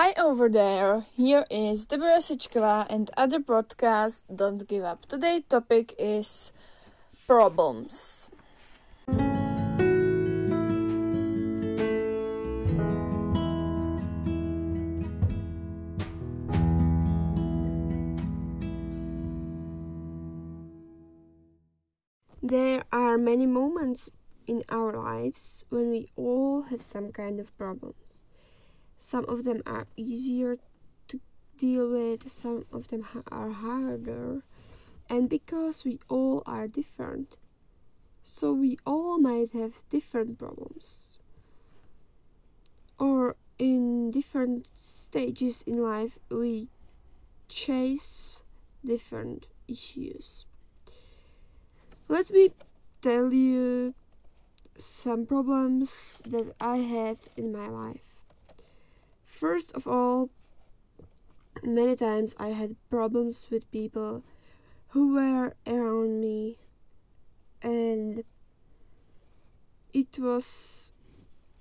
Hi over there, here is Deborah Sichkova and other podcast Don't Give Up. Today's topic is problems. There are many moments in our lives when we all have some kind of problems. Some of them are easier to deal with, some of them are harder. And because we all are different, so we all might have different problems. Or in different stages in life, we chase different issues. Let me tell you some problems that I had in my life. First of all, many times I had problems with people who were around me, and it was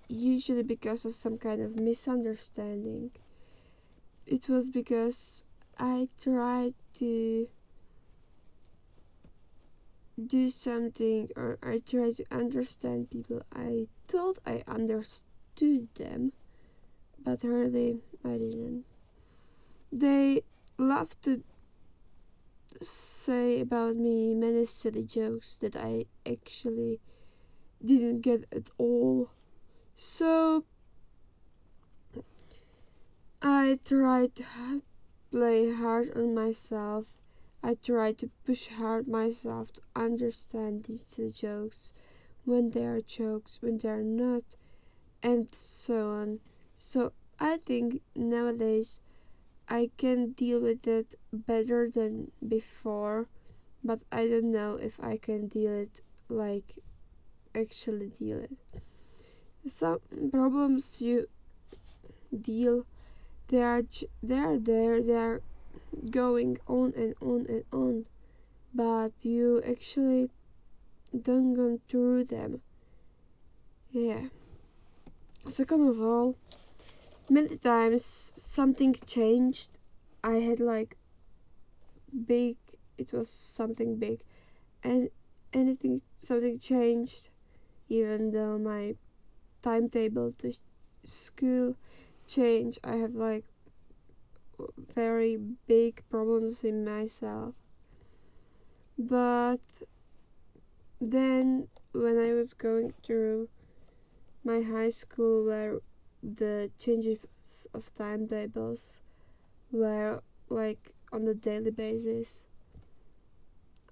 usually because of some kind of misunderstanding. It was because I tried to do something or I tried to understand people. I thought I understood them, but really I didn't. They love to say about me many silly jokes that I actually didn't get at all. So I tried to play hard on myself. I tried to push hard myself to understand these jokes when they are jokes, when they are not, and so on. So I think nowadays I can deal with it better than before, but I don't know if I can deal it like actually deal it. Some problems you deal they are they are there they are going on and on and on but you actually don't go through them yeah second of all many times something changed. I had like big it was something big. And anything something changed even though my timetable to school changed i have like very big problems in myself. But then when i was going through my high school where the changes of timetables were like on a daily basis.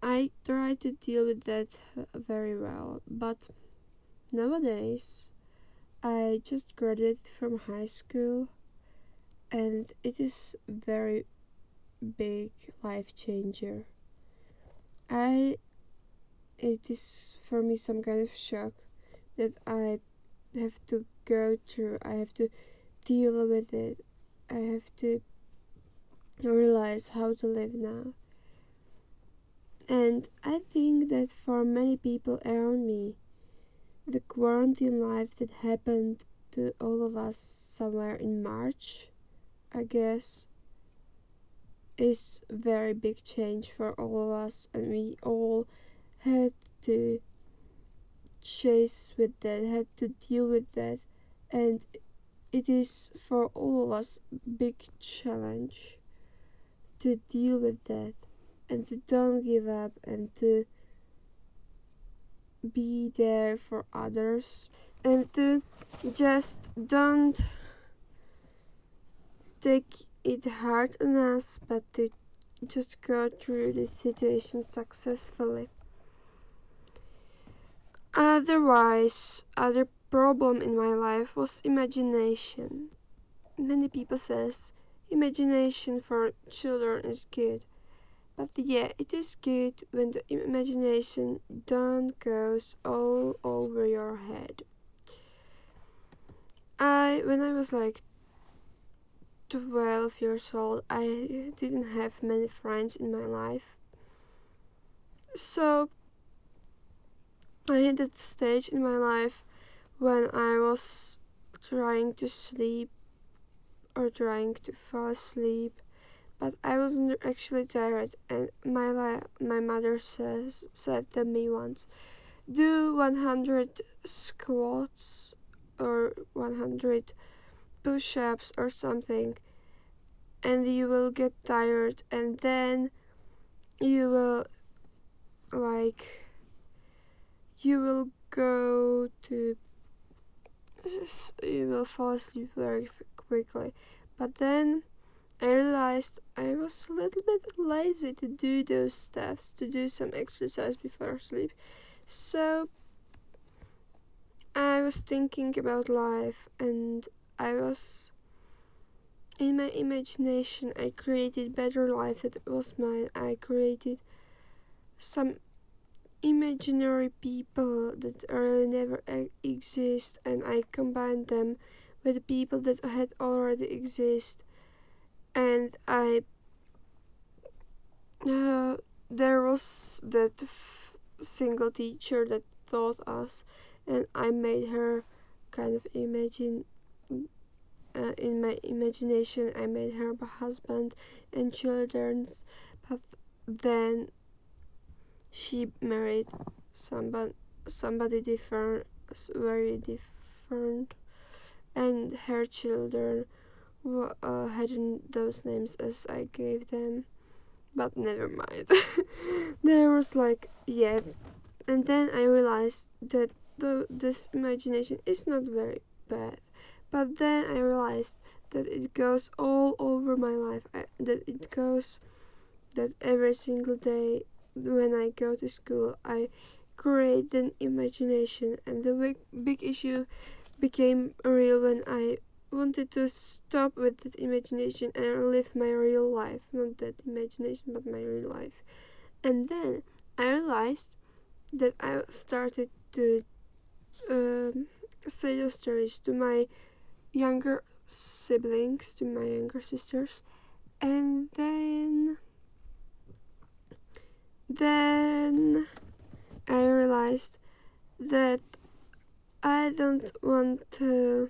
I try to deal with that very well, but nowadays I just graduated from high school and it is very big life changer. I it is for me some kind of shock that I have to go through. I have to deal with it. I have to realize how to live now. And I think that for many people around me, the quarantine life that happened to all of us somewhere in March, I guess, is very big change for all of us and we all had to chase with that, had to deal with that. And it is for all of us big challenge to deal with that and to don't give up and to be there for others and to just don't take it hard on us but to just go through the situation successfully otherwise other problem in my life was imagination. Many people says imagination for children is good. But yeah, it is good when the imagination don't goes all over your head. I when I was like 12 years old, I didn't have many friends in my life. So I hit that stage in my life when I was trying to sleep or trying to fall asleep, but I wasn't actually tired. And my my mother says said to me once, "Do 100 squats or 100 push-ups or something, and you will get tired, and then you will like." You will go to you will fall asleep very quickly. But then i realized i was a little bit lazy to do those steps to do some exercise before sleep. So i was thinking about life and i was in my imagination i created better life that was mine. I created some imaginary people that really never exist and I combined them with the people that had already exist and I uh, there was that single teacher that taught us and I made her kind of imagine uh, in my imagination I made her a husband and children but then she married somebody somebody different very different and her children uh, hadn't those names as I gave them but never mind. There was like yeah and then I realized that this imagination is not very bad but then I realized that it goes all over my life I, that it goes that every single day when I go to school, I create an imagination, and the big, big issue became real when I wanted to stop with that imagination and live my real life. Not that imagination, but my real life. And then I realized that I started to um, say those stories to my younger siblings, to my younger sisters, and then then I realized that I don't want to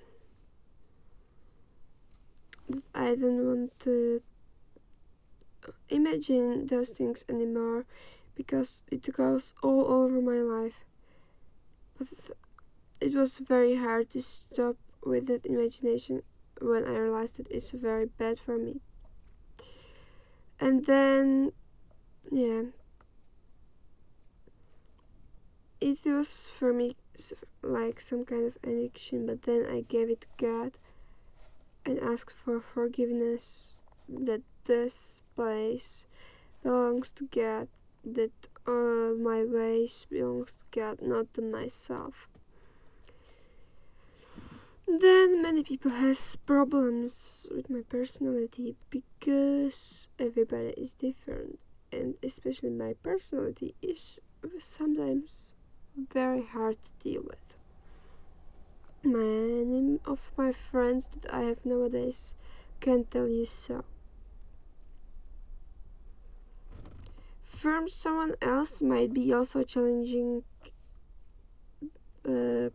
I don't want to imagine those things anymore because it goes all over my life. But it was very hard to stop with that imagination when I realized that it's very bad for me. And then, yeah, it was for me like some kind of addiction, but then I gave it God and asked for forgiveness that this place belongs to God, that all my ways belongs to God, not to myself. Then many people has problems with my personality because everybody is different and especially my personality is sometimes very hard to deal with. Many of my friends that I have nowadays can tell you so. From someone else might be also challenging uh,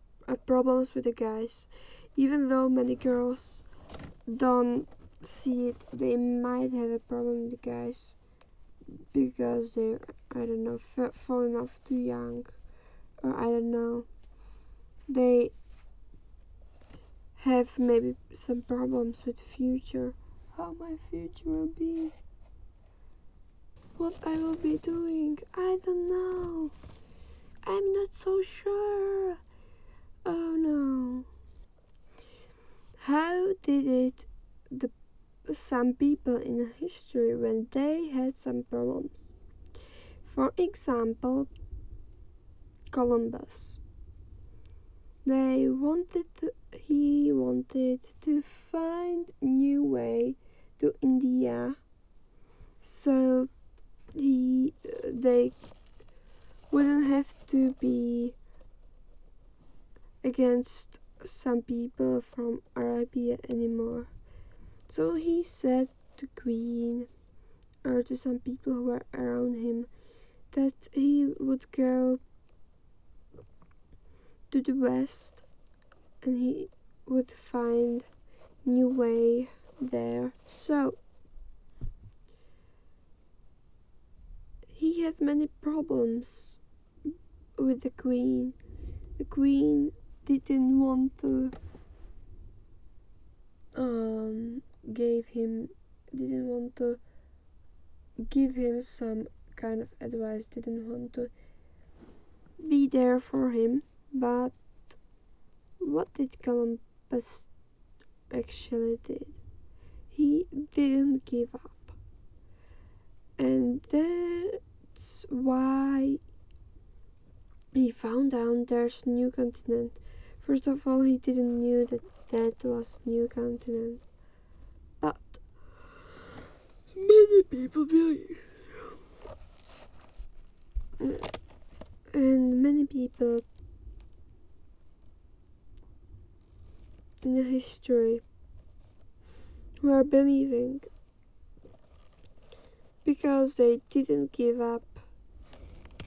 problems with the guys, even though many girls don't see it, they might have a problem with the guys because they're I don't know falling off too young I don't know, they have maybe some problems with future. How my future will be. What I will be doing, I don't know. I'm not so sure. Oh no. How did it the some people in history when they had some problems? For example, Columbus. They wanted he wanted to find new way to India so he they wouldn't have to be against some people from Arabia anymore. So he said to Queen or to some people who were around him that he would go to the west and he would find new way there. So he had many problems with the queen. The queen didn't want to um gave him didn't want to give him some kind of advice didn't want to be there for him but what did Columbus actually did? He didn't give up. And that's why he found out there's new continent. First of all he didn't knew that that was new continent. But many people believe. Uh, and many people in history were believing because they didn't give up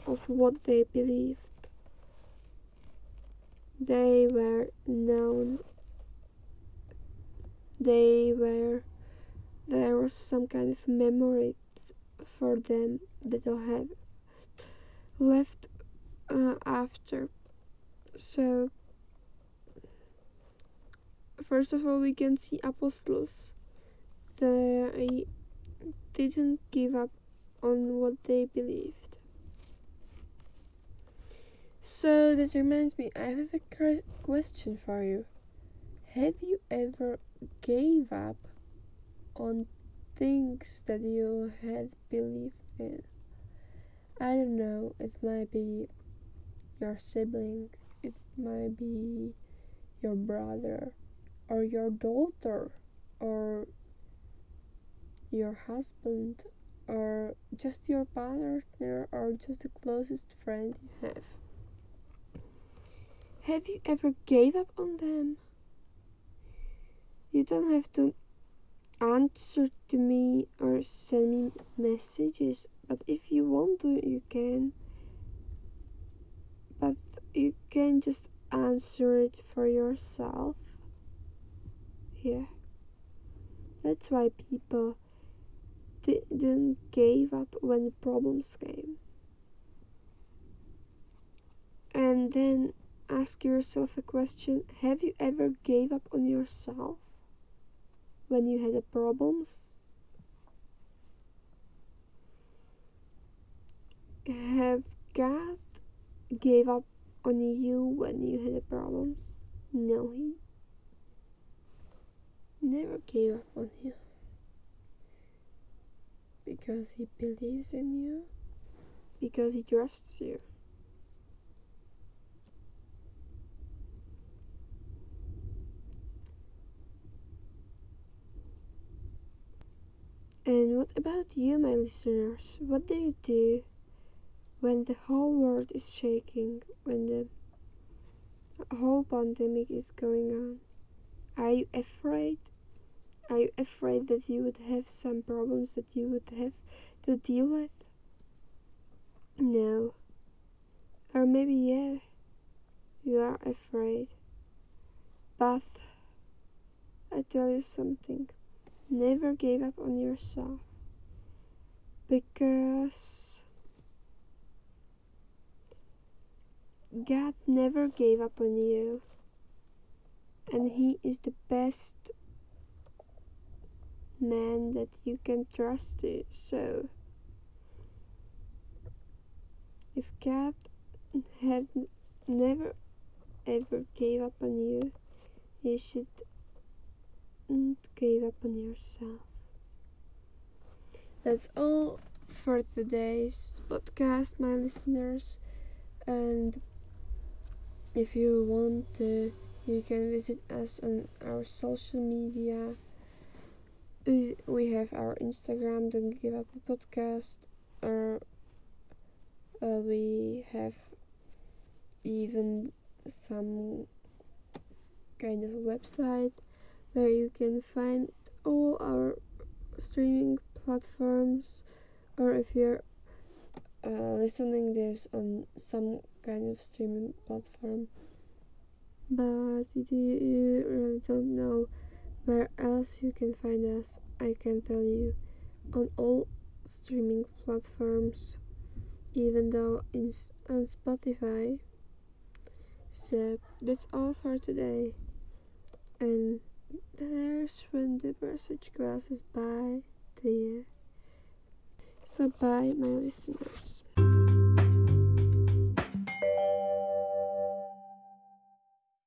of what they believed. They were known. They were. There was some kind of memory for them that they'll have left uh, after. So, first of all, we can see apostles. They didn't give up on what they believed. So that reminds me, I have a question for you. Have you ever gave up on things that you had believed in? I don't know, it might be your sibling, it might be your brother, or your daughter, or your husband, or just your partner, or just the closest friend you have. Have you ever gave up on them? You don't have to answer to me or send me messages, but if you want to, you can. But you can just answer it for yourself. Yeah. That's why people didn't give up when problems came. And then ask yourself a question Have you ever gave up on yourself when you had problems? Have God gave up on you when you had problems? No, He never gave up on you because He believes in you, because He trusts you. And what about you, my listeners? What do you do when the whole world is shaking, when the whole pandemic is going on? Are you afraid? Are you afraid that you would have some problems that you would have to deal with? No. Or maybe, yeah, you are afraid. But I tell you something never give up on yourself because God never gave up on you and he is the best man that you can trust to so if God had never ever gave up on you you should gave up on yourself. That's all for today's podcast, my listeners. And if you want to, you can visit us on our social media. We have our Instagram, Don't Give Up Podcast, or uh, we have even some kind of website where you can find all our streaming platforms or if you're uh, listening this on some kind of streaming platform. But you really don't know Where else you can find us, I can tell you. On all streaming platforms, even though in, on Spotify. So that's all for today. And there's when the message passes by you. So bye, my listeners.